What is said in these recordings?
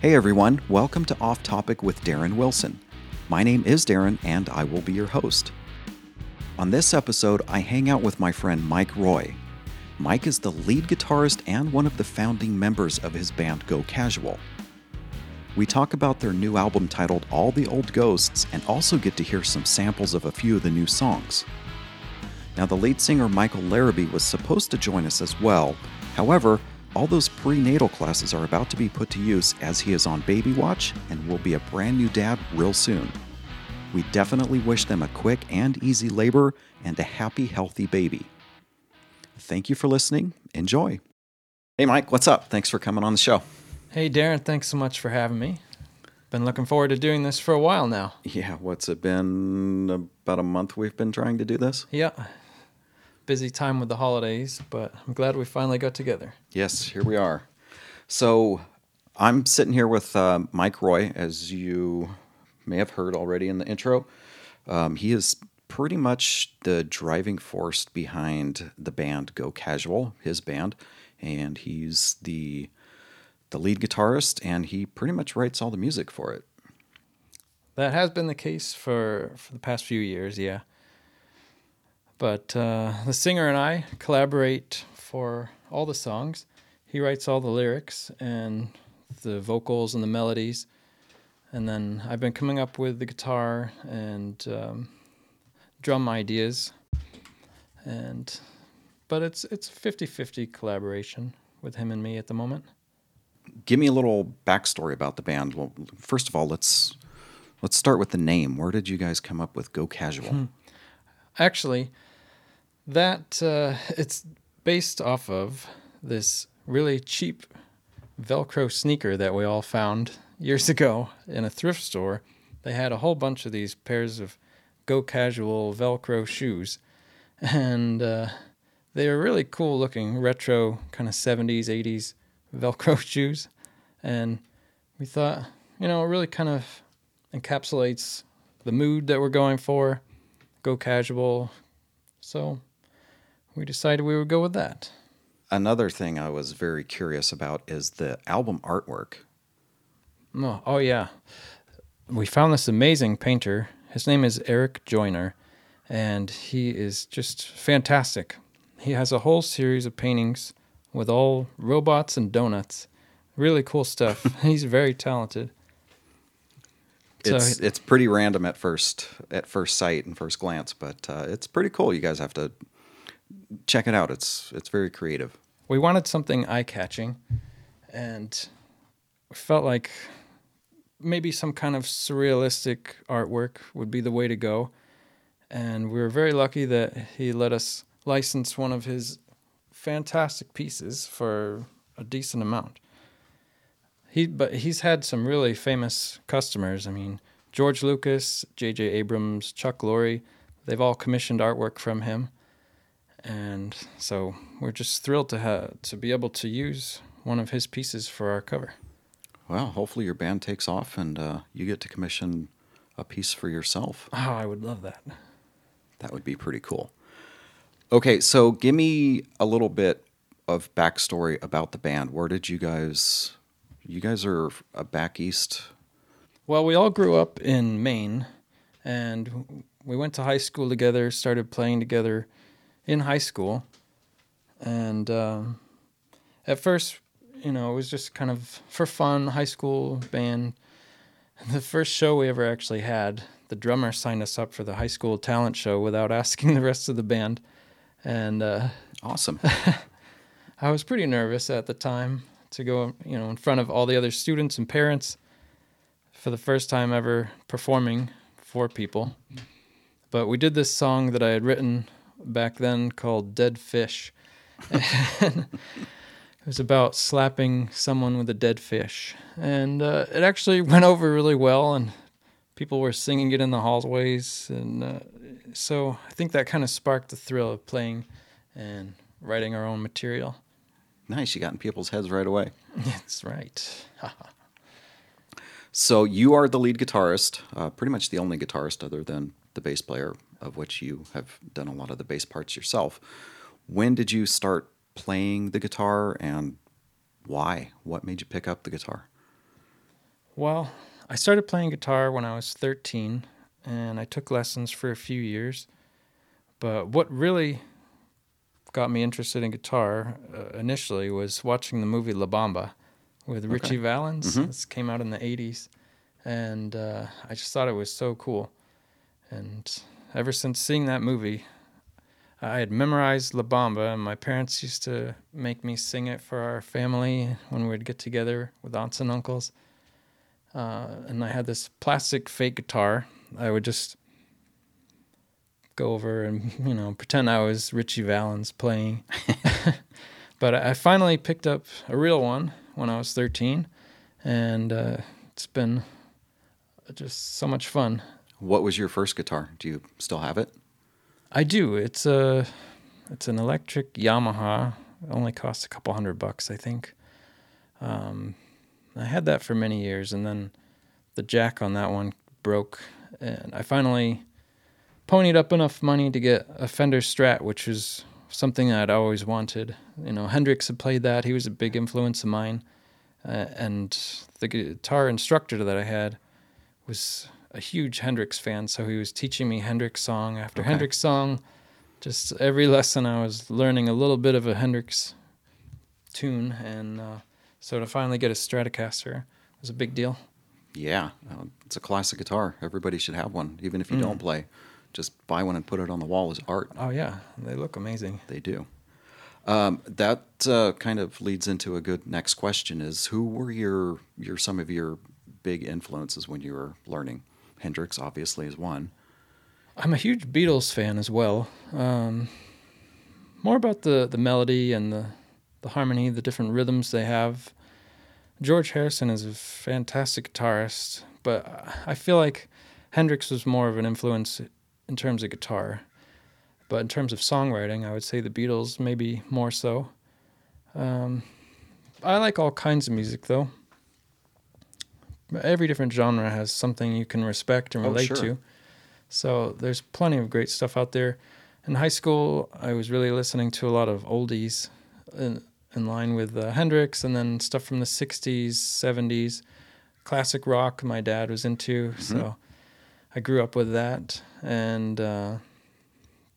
Hey everyone, welcome to Off Topic with Darren Wilson. My name is Darren and I will be your host. On this episode, I hang out with my friend Mike Roy. Mike is the lead guitarist and one of the founding members of his band Go Casual. We talk about their new album titled All the Old Ghosts and also get to hear some samples of a few of the new songs. Now, the lead singer Michael Larrabee was supposed to join us as well. However, all those prenatal classes are about to be put to use as he is on baby watch and will be a brand new dad real soon. We definitely wish them a quick and easy labor and a happy, healthy baby. Thank you for listening. Enjoy. Hey, Mike, what's up? Thanks for coming on the show. Hey, Darren, thanks so much for having me. Been looking forward to doing this for a while now. Yeah, what's it been? About a month we've been trying to do this? Yeah. Busy time with the holidays, but I'm glad we finally got together. Yes, here we are. So I'm sitting here with uh, Mike Roy, as you may have heard already in the intro. Um, he is pretty much the driving force behind the band Go Casual, his band, and he's the the lead guitarist, and he pretty much writes all the music for it. That has been the case for, for the past few years, yeah. But uh, the singer and I collaborate for all the songs. He writes all the lyrics and the vocals and the melodies. And then I've been coming up with the guitar and um, drum ideas. And but it's it's 50-50 collaboration with him and me at the moment give me a little backstory about the band. Well, first of all, let's let's start with the name. Where did you guys come up with Go Casual? Hmm. Actually, that uh, it's based off of this really cheap Velcro sneaker that we all found years ago in a thrift store. They had a whole bunch of these pairs of Go Casual Velcro shoes, and uh, they were really cool looking, retro kind of 70s, 80s Velcro shoes. And we thought, you know, it really kind of encapsulates the mood that we're going for, go casual. So we decided we would go with that. Another thing I was very curious about is the album artwork. Oh, oh yeah. We found this amazing painter. His name is Eric Joyner, and he is just fantastic. He has a whole series of paintings with all robots and donuts. Really cool stuff. He's very talented. It's so, it's pretty random at first at first sight and first glance, but uh, it's pretty cool. You guys have to check it out. It's it's very creative. We wanted something eye catching, and felt like maybe some kind of surrealistic artwork would be the way to go. And we were very lucky that he let us license one of his fantastic pieces for a decent amount. He but he's had some really famous customers. I mean, George Lucas, J.J. Abrams, Chuck Lorre, they've all commissioned artwork from him, and so we're just thrilled to have to be able to use one of his pieces for our cover. Well, hopefully your band takes off and uh, you get to commission a piece for yourself. Oh, I would love that. That would be pretty cool. Okay, so give me a little bit of backstory about the band. Where did you guys? You guys are a back east. Well, we all grew up in Maine, and we went to high school together. Started playing together in high school, and um, at first, you know, it was just kind of for fun, high school band. The first show we ever actually had, the drummer signed us up for the high school talent show without asking the rest of the band and uh, awesome. I was pretty nervous at the time to go, you know, in front of all the other students and parents for the first time ever performing for people. But we did this song that I had written back then called Dead Fish. it was about slapping someone with a dead fish. And uh, it actually went over really well, and people were singing it in the hallways. And uh, so I think that kind of sparked the thrill of playing and writing our own material. Nice, you got in people's heads right away. That's right. so you are the lead guitarist, uh, pretty much the only guitarist other than the bass player, of which you have done a lot of the bass parts yourself. When did you start playing the guitar, and why? What made you pick up the guitar? Well, I started playing guitar when I was 13 and I took lessons for a few years. But what really got me interested in guitar uh, initially was watching the movie La Bamba with Ritchie Valens. Mhm. This came out in the 80s. And uh, I just thought it was so cool. And ever since seeing that movie, I had memorized La Bamba, and my parents used to make me sing it for our family when we'd get together with aunts and uncles. Uh, and I had this plastic fake guitar. I would just go over and you know pretend I was Ritchie Valens playing. but I finally picked up a real one when I was 13, and uh, it's been just so much fun. What was your first guitar? Do you still have it? I do. It's a it's an electric Yamaha. It only costs a couple hundred bucks, I think. Um, I had that for many years, and then the jack on that one broke, and I finally ponied up enough money to get a Fender Strat, which was something I'd always wanted. You know, Hendrix had played that; he was a big influence of mine, uh, and the guitar instructor that I had was a huge Hendrix fan, so he was teaching me Hendrix song after Okay. Hendrix song. Just every lesson, I was learning a little bit of a Hendrix tune, and uh, so to finally get a Stratocaster was a big deal. Yeah, uh, it's a classic guitar. Everybody should have one, even if you don't play. Just buy one and put it on the wall as art. Oh yeah, they look amazing. They do. Um, that uh, kind of leads into a good next question: Is who were your your some of your big influences when you were learning? Hendrix obviously is one. I'm a huge Beatles fan as well. Um, more about the, the melody and the, the harmony, the different rhythms they have. George Harrison is a fantastic guitarist, but I feel like Hendrix was more of an influence in terms of guitar. But in terms of songwriting, I would say the Beatles maybe more so. Um, I like all kinds of music though. Every different genre has something you can respect and Oh, relate sure. to. So there's plenty of great stuff out there. In high school, I was really listening to a lot of oldies in, in line with uh, Hendrix and then stuff from the 60s, 70s, classic rock my dad was into. So I grew up with that. And, uh,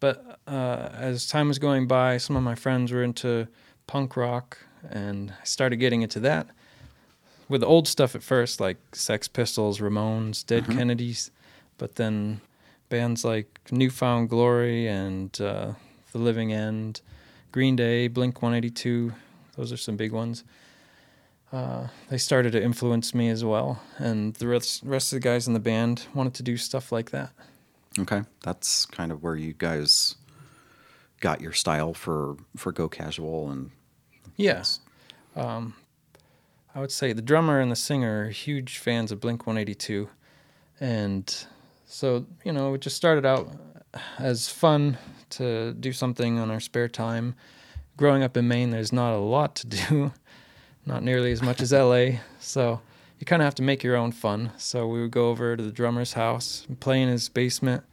but uh, as time was going by, some of my friends were into punk rock and I started getting into that with the old stuff at first, like Sex Pistols, Ramones, Dead Mhm. Kennedys, but then bands like New Found Glory and uh, The Living End, Green Day, Blink 182, those are some big ones. Uh, they started to influence me as well, and the rest, rest of the guys in the band wanted to do stuff like that. Okay, that's kind of where you guys got your style for for go casual and Yeah. Um, I would say the drummer and the singer are huge fans of Blink 182. And so, you know, it just started out as fun to do something on our spare time. Growing up in Maine, there's not a lot to do, not nearly as much as LA. So you kind of have to make your own fun. So we would go over to the drummer's house play in his basement.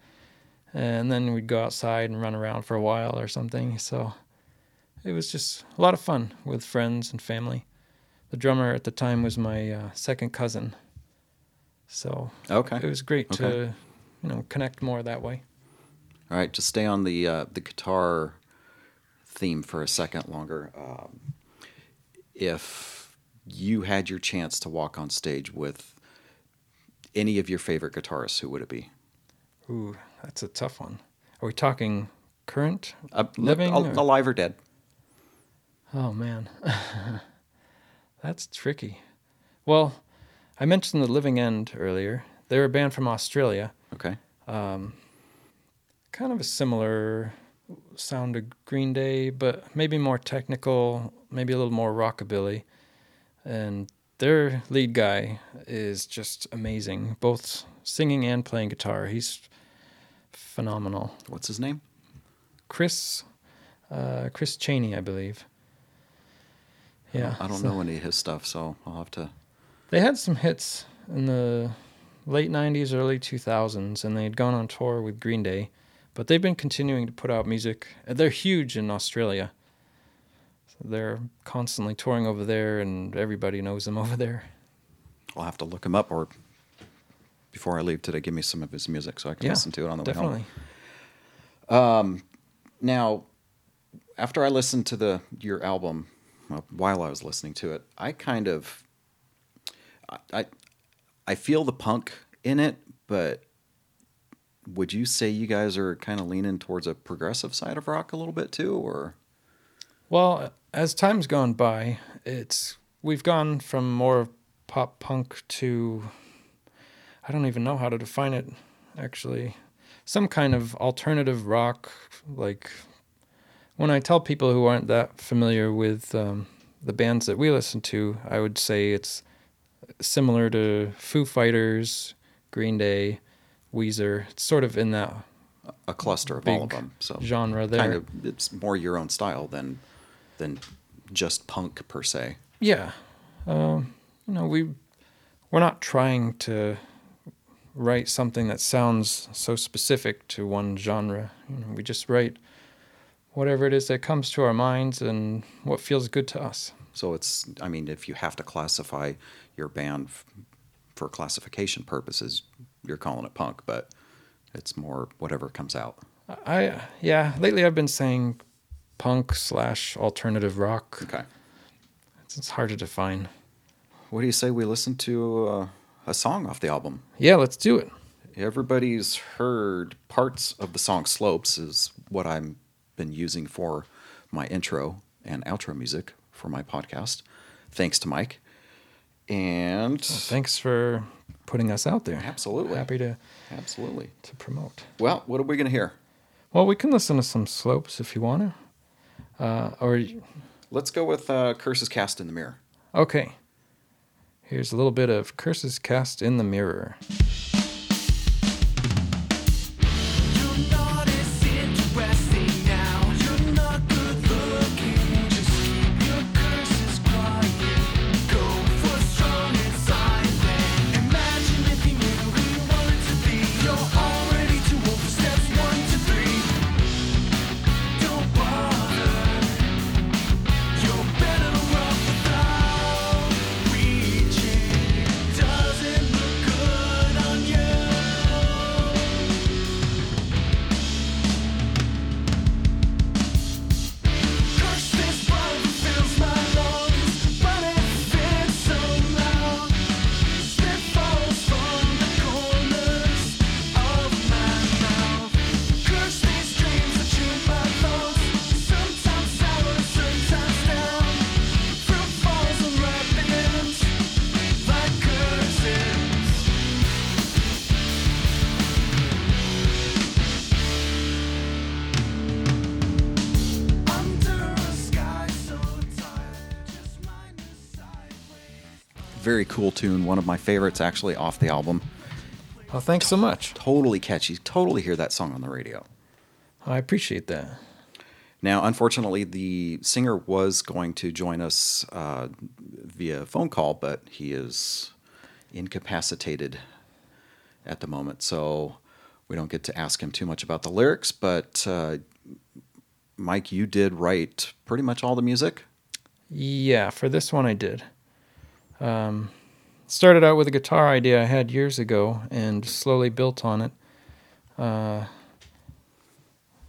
And then we'd go outside and run around for a while or something. So it was just a lot of fun with friends and family. The drummer at the time was my uh, second cousin, so okay. it was great Okay. to, you know, connect more that way. All right, to stay on the uh, the guitar theme for a second longer. Um, if you had your chance to walk on stage with any of your favorite guitarists, who would it be? Ooh, that's a tough one. Are we talking current? Uh, Living al- alive or dead? Oh man, that's tricky. Well, I mentioned the Living End earlier. They're a band from Australia. Okay. um, kind of a similar sound to Green Day, but maybe more technical, maybe a little more rockabilly. And their lead guy is just amazing, both singing and playing guitar. He's phenomenal. What's his name? Chris, uh, Chris Cheney, I believe. Yeah, I don't so- know any of his stuff, so I'll have to. They had some hits in the late 90s, early 2000s, and they had gone on tour with Green Day, but they've been continuing to put out music. They're huge in Australia. So they're constantly touring over there, and everybody knows them over there. I'll have to look him up, or before I leave today, give me some of his music so I can Yeah, listen to it on the definitely. way home. Definitely. Um, now, after I listened to the your album, Uh, while I was listening to it, I kind of, I, I, I feel the punk in it, but would you say you guys are kind of leaning towards a progressive side of rock a little bit too, or? Well, as time's gone by, it's we've gone from more pop punk to I don't even know how to define it actually. Some kind of alternative rock like when I tell people who aren't that familiar with um, the bands that we listen to, I would say it's similar to Foo Fighters, Green Day, Weezer. It's sort of in that a cluster of all of them. So genre there. kind of it's more your own style than than just punk per se. Yeah, um, you know we we're not trying to write something that sounds so specific to one genre. You know, we just write whatever it is that comes to our minds and what feels good to us. So it's I mean if you have to classify your band f- for classification purposes, you're calling it punk, but it's more whatever comes out. I yeah, lately I've been saying punk slash alternative rock. Okay. It's, it's hard to define. What do you say we listen to uh, a song off the album? Yeah, let's do it. Everybody's heard parts of the song Slopes is what I've been using for my intro and outro music for my podcast. Thanks to Mike. And Thanks for putting us out there. absolutely. Happy to Absolutely. to promote. Well, what are we going to hear? Well, we can listen to some slopes if you want to. Uh, or Let's go with uh, Curses Cast in the Mirror. okay. Here's a little bit of curses cast in the mirror. Very cool tune. One of my favorites, actually, off the album. Well, thanks so much. Totally catchy. Totally hear that song on the radio. I appreciate that. Now, unfortunately, the singer was going to join us uh, via phone call, but he is incapacitated at the moment. So we don't get to ask him too much about the lyrics. But uh, Mike, you did write pretty much all the music. Yeah, for this one I did. Um, started out with a guitar idea I had years ago and slowly built on it. Uh,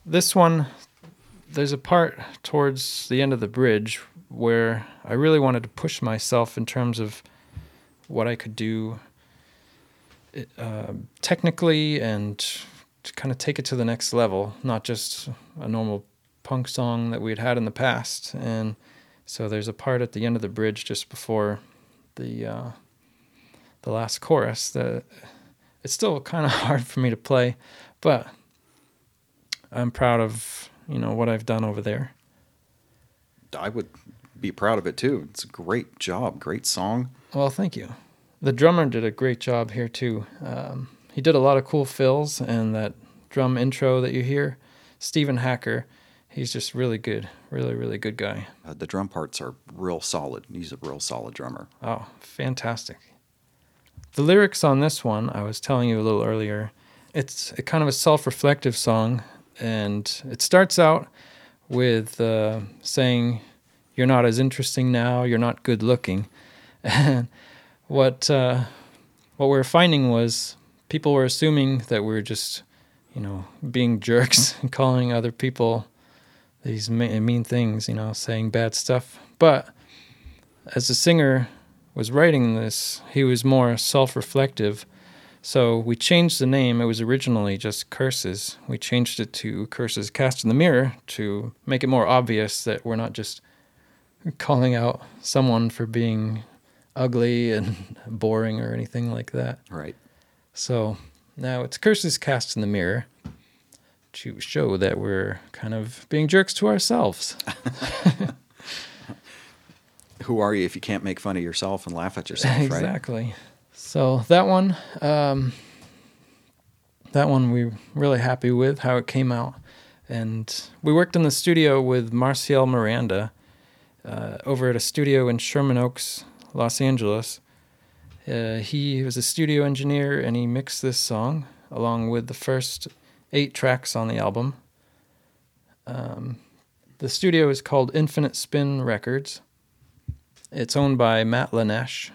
this one, there's a part towards the end of the bridge where I really wanted to push myself in terms of what I could do uh, technically and to kind of take it to the next level, not just a normal punk song that we'd had in the past. And so there's a part at the end of the bridge just before the uh, the last chorus that it's still kind of hard for me to play, but I'm proud of you know what I've done over there. I would be proud of it too. It's a great job, great song. Well, thank you. The drummer did a great job here too. Um, he did a lot of cool fills and that drum intro that you hear. Stephen Hacker, he's just really good, really really good guy. Uh, the drum parts are real solid. He's a real solid drummer. Oh, fantastic. The lyrics on this one, I was telling you a little earlier, it's a kind of a self reflective song. And it starts out with uh, saying, You're not as interesting now, you're not good looking. And what uh, what we were finding was people were assuming that we were just, you know, being jerks and calling other people these mean things, you know, saying bad stuff. But as the singer was writing this, he was more self-reflective. So we changed the name. It was originally just Curses. We changed it to Curses Cast in the Mirror to make it more obvious that we're not just calling out someone for being ugly and boring or anything like that. Right. So now it's Curses Cast in the Mirror to show that we're kind of being jerks to ourselves. Who are you if you can't make fun of yourself and laugh at yourself, right? exactly. So that one, um, that one we're really happy with how it came out, and we worked in the studio with Marcial Miranda uh, over at a studio in Sherman Oaks, Los Angeles. Uh, he was a studio engineer and he mixed this song along with the first eight tracks on the album. Um, the studio is called Infinite Spin Records. It's owned by Matt Lanesh,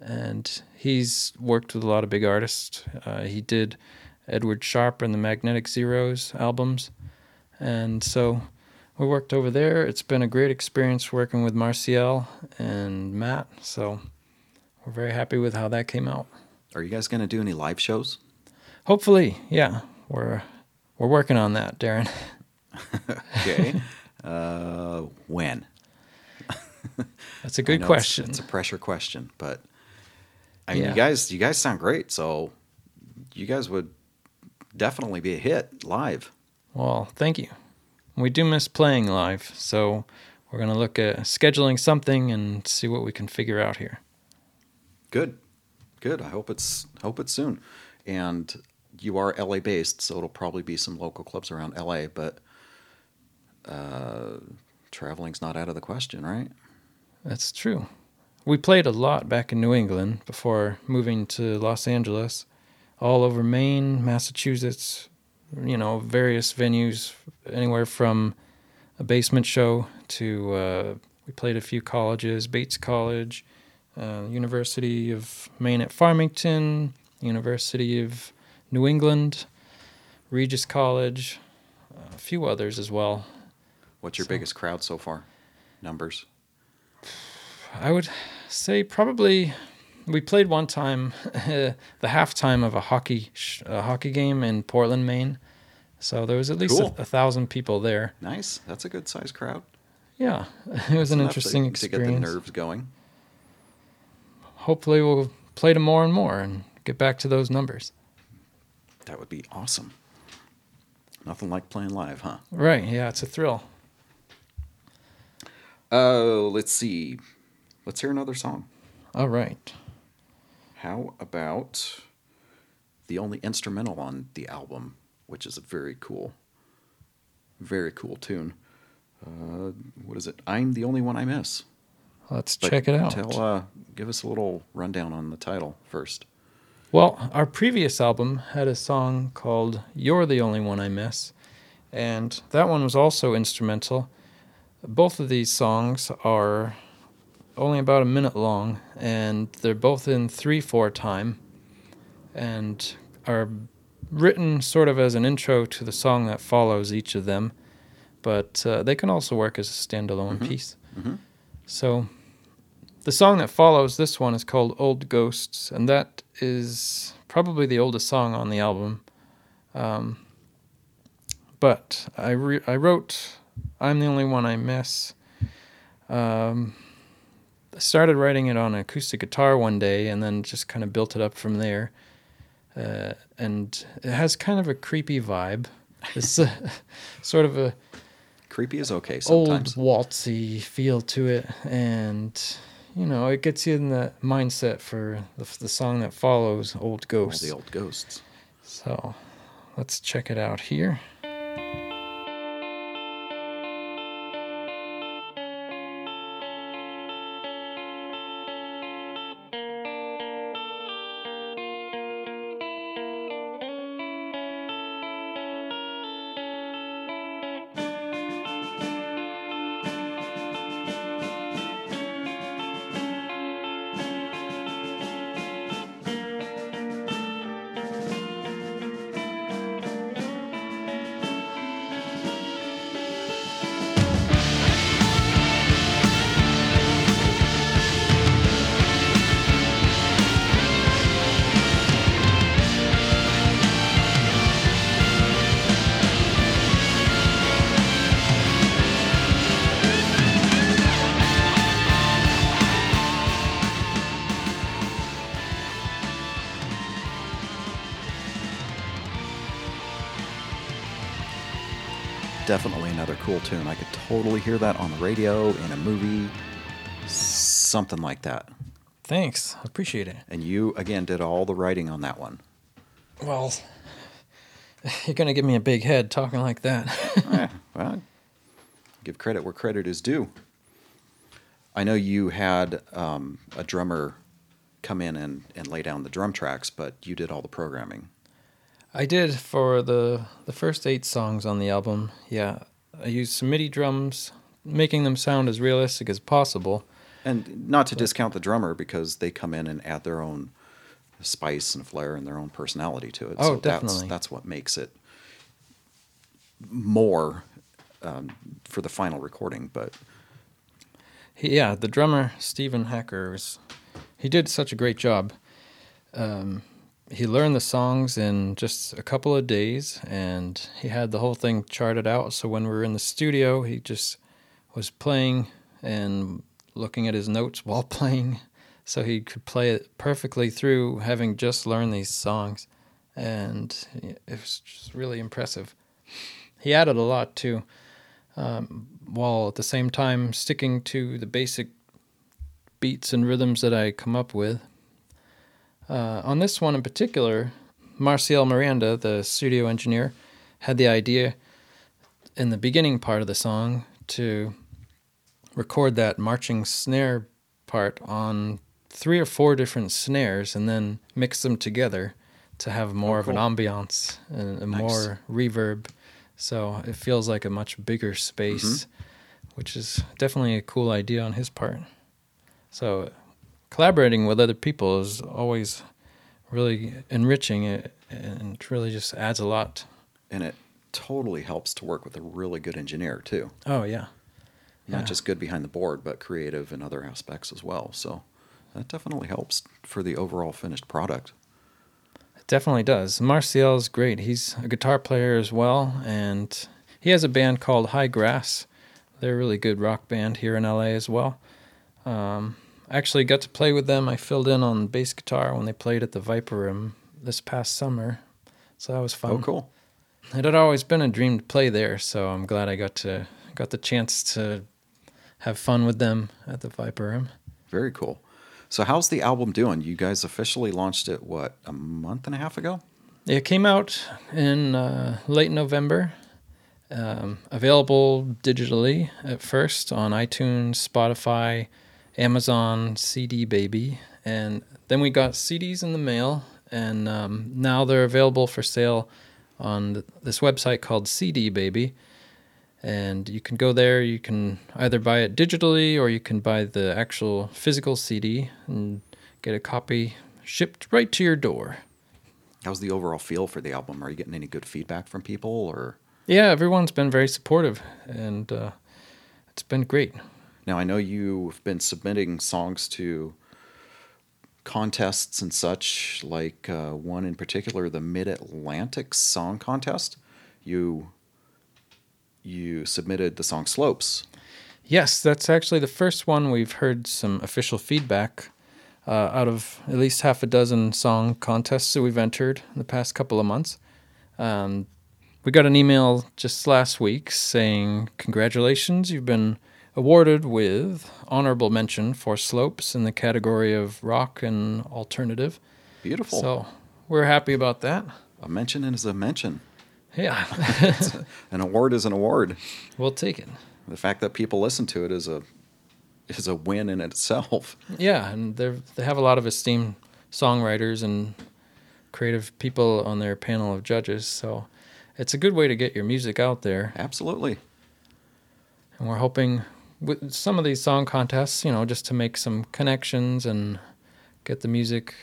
and he's worked with a lot of big artists. Uh, he did Edward Sharpe and the Magnetic Zeros albums, and so we worked over there. It's been a great experience working with Marcial and Matt, so we're very happy with how that came out. Are you guys going to do any live shows? Hopefully, yeah, we're we're working on that, Darren. Okay. uh, when? That's a good know it's- question. It's, a pressure question, but I mean, Yeah. you guys, you guys sound great. So you guys would definitely be a hit live. Well, thank you. We do miss playing live, so we're going to look at scheduling something and see what we can figure out here. Good, good. I hope it's hope it's soon. And you are LA based, so it'll probably be some local clubs around LA. But uh, traveling's not out of the question, right? That's true. We played a lot back in New England before moving to Los Angeles, all over Maine, Massachusetts, you know, various venues, anywhere from a basement show to uh, we played a few colleges, Bates College, uh, University of Maine at Farmington, University of New England, Regis College, a few others as well. What's your So- biggest crowd so far? Numbers. I would say probably we played one time the halftime of a hockey sh- a hockey game in Portland, Maine. So there was at least Cool. a, a thousand people there. Nice. That's a good sized crowd. Yeah, it was an Enough to- interesting to, experience. get the nerves going. Hopefully, we'll play to more and more and get back to those numbers. That would be awesome. Nothing like playing live, huh? Right? Yeah, it's a thrill. Uh, let's see. Let's hear another song. All right. How about the only instrumental on the album, which is a very cool, very cool tune. Uh, what is it? I'm the only one I miss. Let's But check it out. Tell, uh, give us a little rundown on the title first. Well, our previous album had a song called You're the Only One I Miss, and that one was also instrumental. Both of these songs are only about a minute long, and they're both in 3 4 time, and are written sort of as an intro to the song that follows each of them, but uh, they can also work as a standalone piece. Mhm. So the song that follows this one is called Old Ghosts, and that is probably the oldest song on the album. Um, but I, re- I wrote I'm the Only One I Miss. Um, I started writing it on acoustic guitar one day and then just kind of built it up from there. Uh, and it has kind of a creepy vibe. It's a, sort of a Creepy is okay sometimes. old waltzy feel to it, and you know it gets you in the mindset for the, the song that follows, "Old All Ghosts." the old ghosts. So let's check it out here. Tune. I could totally hear that on the radio, in a movie, something like that. Thanks. I appreciate it. And you, again, did all the writing on that one. Well, you're going to give me a big head talking like that. Eh, well, give credit where credit is due. I know you had um, a drummer come in and, and lay down the drum tracks, but you did all the programming. I did for the the first eight songs on the album. Yeah, I used some MIDI drums, making them sound as realistic as possible. And not to discount the drummer because they come in and add their own spice and flair and their own personality to it. Oh, That's, definitely. that's what makes it more um, for the final recording. But He, yeah, the drummer Stephen Hacker was he did such a great job. Um, he learned the songs in just a couple of days, and he had the whole thing charted out. So when we were in the studio, he just was playing and looking at his notes while playing, so he could play it perfectly through, having just learned these songs, and it was just really impressive. He added a lot too um, while at the same time sticking to the basic beats and rhythms that I come up with. Uh, on this one in particular, Marcial Miranda, the studio engineer, had the idea in the beginning part of the song to record that marching snare part on three or four different snares and then mix them together to have more of an ambiance and, Nice. more reverb. So it feels like a much bigger space, which is definitely a cool idea on his part. So collaborating with other people is always really enriching it and it really just adds a lot. and it totally helps to work with a really good engineer too. Oh yeah. Not Yeah. just good behind the board, but creative in other aspects as well. So that definitely helps for the overall finished product. It definitely does. Marcial's great. He's a guitar player as well, and he has a band called High Grass. They're a really good rock band here in LA as well. Um, I actually got to play with them. I filled in on bass guitar when they played at the Viper Room this past summer, so that was fun. Oh, cool. It had always been a dream to play there, so I'm glad I got to got the chance to have fun with them at the Viper Room. Very cool. So how's the album doing? You guys officially launched it what a month and a half ago? It came out in uh, late November. Um, available digitally at first on iTunes, Spotify, Amazon, CD Baby, and then we got CDs in the mail, and um, now they're available for sale on th- this website called CD Baby. And you can go there. You can either buy it digitally or you can buy the actual physical CD and get a copy shipped right to your door. How's the overall feel for the album? Are you getting any good feedback from people or Yeah, everyone's been very supportive, and uh, it's been great. Now I know you've been submitting songs to contests and such, like uh, one in particular, the Mid Atlantic Song Contest. You you submitted the song Slopes. Yes, that's actually the first one we've heard some official feedback uh, out of at least half a dozen song contests that we've entered in the past couple of months. Um, we got an email just last week saying, Congratulations, you've been awarded with honorable mention for Slopes in the category of rock and alternative. Beautiful. So we're happy about that. a mention is a mention. Yeah, An award is an award. we'll take it. The fact that people listen to it is a is a win in itself. Yeah, and they they have a lot of esteemed songwriters and creative people on their panel of judges. So it's a good way to get your music out there. Absolutely. And we're hoping with some of these song contests, you know, just to make some connections and get the music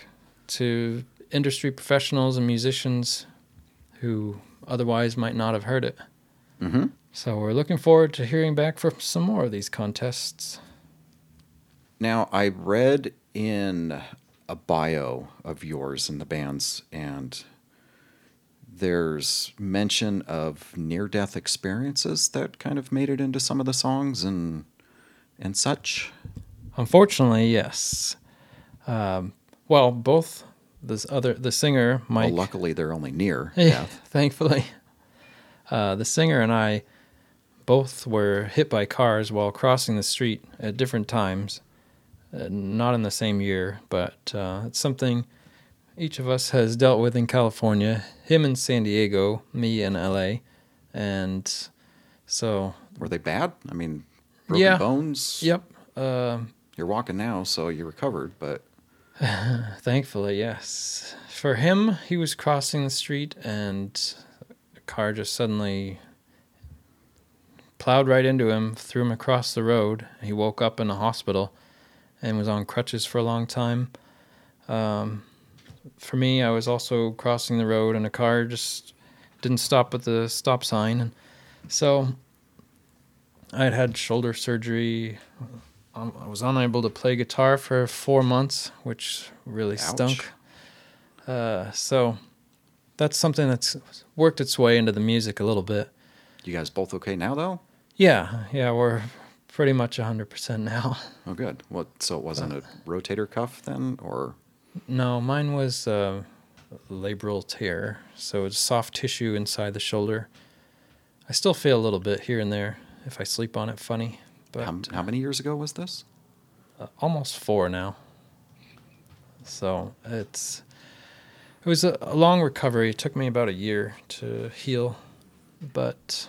to industry professionals and musicians who otherwise might not have heard it. hmm So we're looking forward to hearing back from some more of these contests. Now, I read in a bio of yours and the band's, and there's mention of near death experiences that kind of made it into some of the songs and and such. Unfortunately, yes. Um, well, both this other the singer Mike. Well, luckily, they're only near Yeah, death. thankfully, uh, the singer and I both were hit by cars while crossing the street at different times. Uh, not in the same year, but uh, it's something each of us has dealt with in California. Him in San Diego, me in LA. And so, Were they bad? I mean, broken Yeah. bones. yep. Um You're walking now, so you recovered. But Thankfully, yes. For him, he was crossing the street and a car just suddenly plowed right into him, threw him across the road. He woke up in a hospital and was on crutches for a long time. Um, for me, I was also crossing the road and a car just didn't stop at the stop sign. And so I had had shoulder surgery. Um, I was unable to play guitar for four months, which really Ouch. stunk. Uh, so that's something that's worked its way into the music a little bit. you guys both okay now, though? Yeah, yeah, we're pretty much 100% now. Oh, good. What? So it wasn't a rotator cuff then, or No, mine was uh, labral tear, so it's soft tissue inside the shoulder. I still feel a little bit here and there if I sleep on it funny, but how, how many years ago was this? uh, almost four now. So it's it was a, a long recovery. It took me about a year to heal, but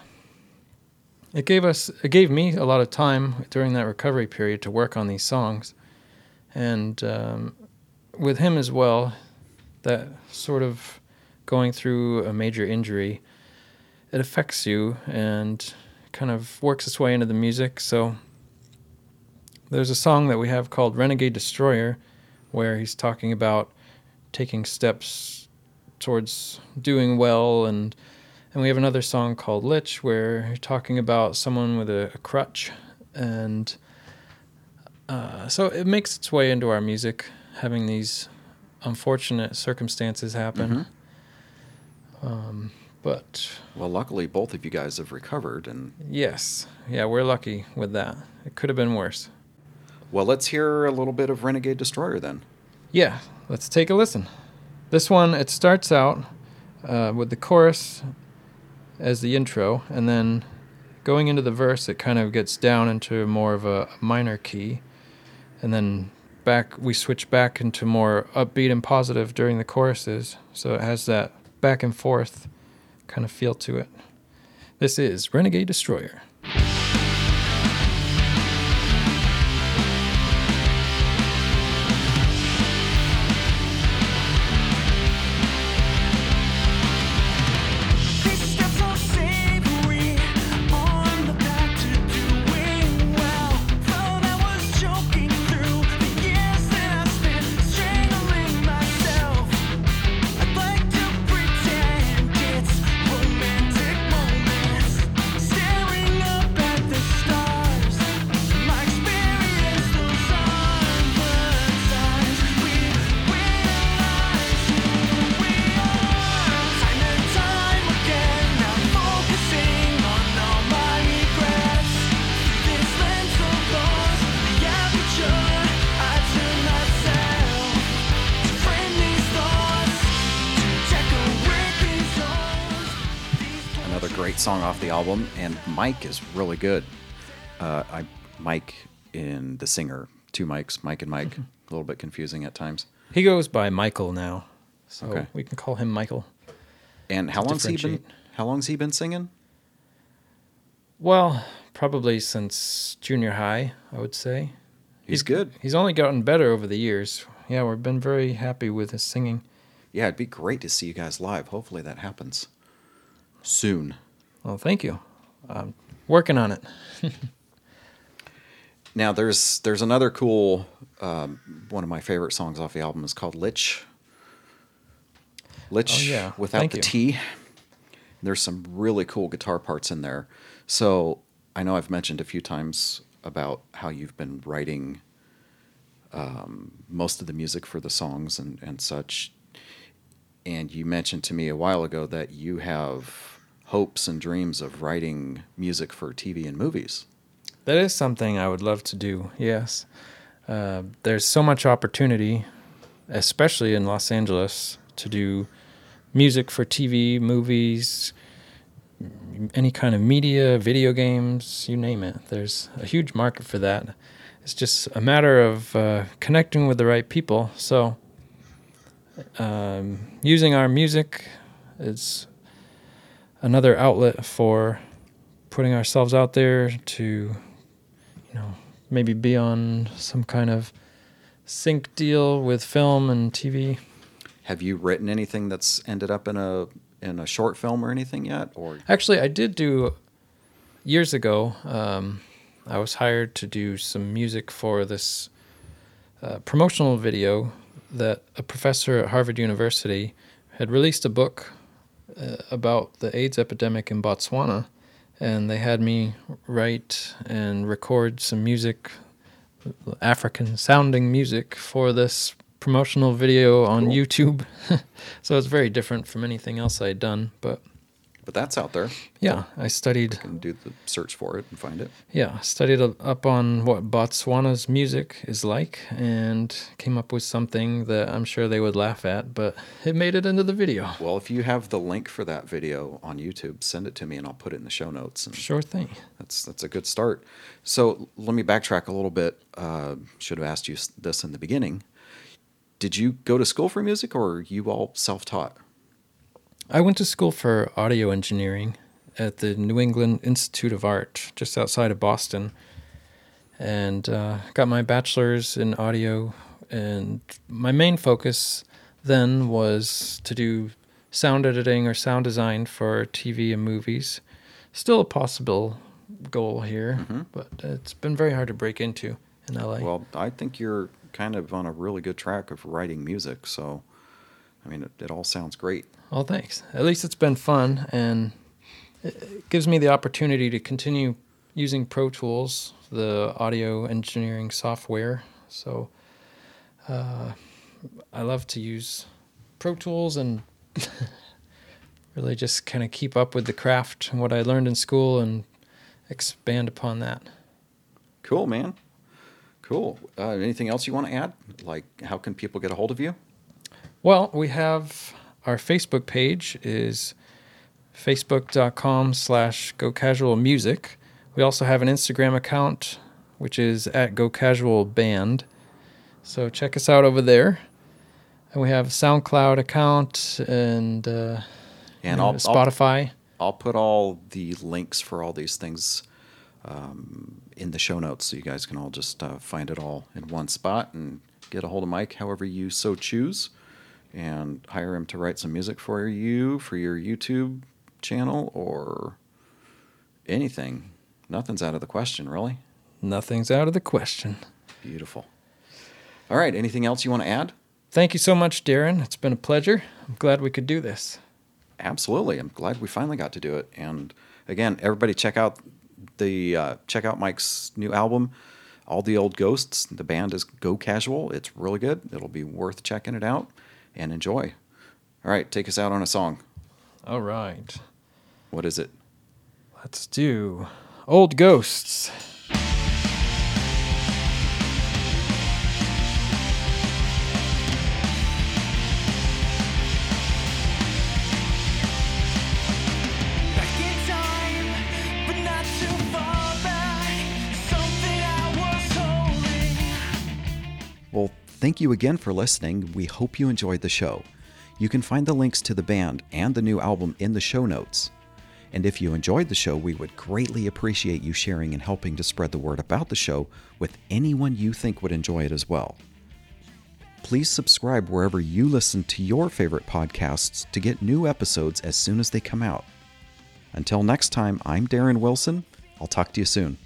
it gave us it gave me a lot of time during that recovery period to work on these songs, and um, with him as well, that sort of going through a major injury, it affects you and kind of works its way into the music. So there's a song that we have called Renegade Destroyer where he's talking about taking steps towards doing well. And and we have another song called Lich where you're talking about someone with a, a crutch. And uh, so it makes its way into our music having these unfortunate circumstances happen. Um, but Well, luckily, both of you guys have recovered, and yes. Yeah we're lucky with that. It could have been worse. Well, let's hear a little bit of Renegade Destroyer then. Yeah, let's take a listen. This one, it starts out uh, with the chorus as the intro, and then going into the verse, it kind of gets down into more of a minor key, and then back we switch back into more upbeat and positive during the choruses, so it has that back and forth kind of feel to it. This is Renegade Destroyer. Song off the album, and Mike is really good. Uh, I Mike in the singer, two mics, Mike and Mike. A little bit confusing at times. He goes by Michael now, so Okay. we can call him Michael. And how long's he been? How long's he been singing? Well, probably since junior high, I would say. He's good. He's only gotten better over the years. Yeah, we've been very happy with his singing. Yeah, it'd be great to see you guys live. Hopefully that happens soon. Well, thank you. I'm working on it. Now there's there's another cool um, one of my favorite songs off the album is called Lich. Lich Oh, yeah. without Thank the you. T. There's some really cool guitar parts in there. So I know I've mentioned a few times about how you've been writing um, most of the music for the songs and, and such. And you mentioned to me a while ago that you have hopes and dreams of writing music for TV and movies. That is something I would love to do. Yes, uh, there's so much opportunity, especially in Los Angeles, to do music for TV, movies, any kind of media, video games, you name it. There's a huge market for that. It's just a matter of uh, connecting with the right people. So, um, using our music is another outlet for putting ourselves out there to, you know, maybe be on some kind of sync deal with film and TV. Have you written anything that's ended up in a in a short film or anything yet? Or Actually, I did do years ago. Um, I was hired to do some music for this uh, promotional video that a professor at Harvard University had released a book uh, about the AIDS epidemic in Botswana, and they had me write and record some music, African sounding music, for this promotional video on Cool. YouTube. so it's very different from anything else I had done, but but that's out there. yeah, I studied. You can do the search for it and find it. Yeah, studied up on what Botswana's music is like and came up with something that I'm sure they would laugh at, but it made it into the video. Well, if you have the link for that video on YouTube, send it to me and I'll put it in the show notes. And Sure thing. that's that's a good start. So let me backtrack a little bit. Uh, should have asked you this in the beginning. Did you go to school for music, or are you all self-taught? I went to school for audio engineering at the New England Institute of Art, just outside of Boston, and uh, got my bachelor's in audio. And my main focus then was to do sound editing or sound design for TV and movies. Still a possible goal here, but it's been very hard to break into in LA. Well, I think you're kind of on a really good track of writing music. So, I mean, it, it all sounds great. Well, thanks. At least it's been fun, and it- gives me the opportunity to continue using Pro Tools, the audio engineering software. So uh, I love to use Pro Tools and really just kind of keep up with the craft and what I learned in school and expand upon that. Cool, man. Cool. Uh, anything else you want to add? Like, how can people get a hold of you? Well, we have our Facebook page is facebook.com slash go casual music. We also have an Instagram account, which is at go casual band. So check us out over there. And we have a SoundCloud account and, uh, And I'll, I'll Spotify. I'll put all the links for all these things um, in the show notes, so you guys can all just uh, find it all in one spot and get a hold of Mike, however you so choose, and hire him to write some music for you for your YouTube channel or anything. Nothing's out of the question, really. Nothing's out of the question. Beautiful. All right. Anything else you want to add? Thank you so much, Darren. It's been a pleasure. I'm glad we could do this. Absolutely. I'm glad we finally got to do it. And again, everybody check out the uh, check out Mike's new album, All the Old Ghosts. The band is Go Casual. It's really good. It'll be worth checking it out and enjoy. All right, take us out on a song. All right. What is it? Let's do Old Ghosts. Thank you again for listening. We hope you enjoyed the show. You can find the links to the band and the new album in the show notes. And if you enjoyed the show, we would greatly appreciate you sharing and helping to spread the word about the show with anyone you think would enjoy it as well. Please subscribe wherever you listen to your favorite podcasts to get new episodes as soon as they come out. Until next time, I'm Darren Wilson. I'll talk to you soon.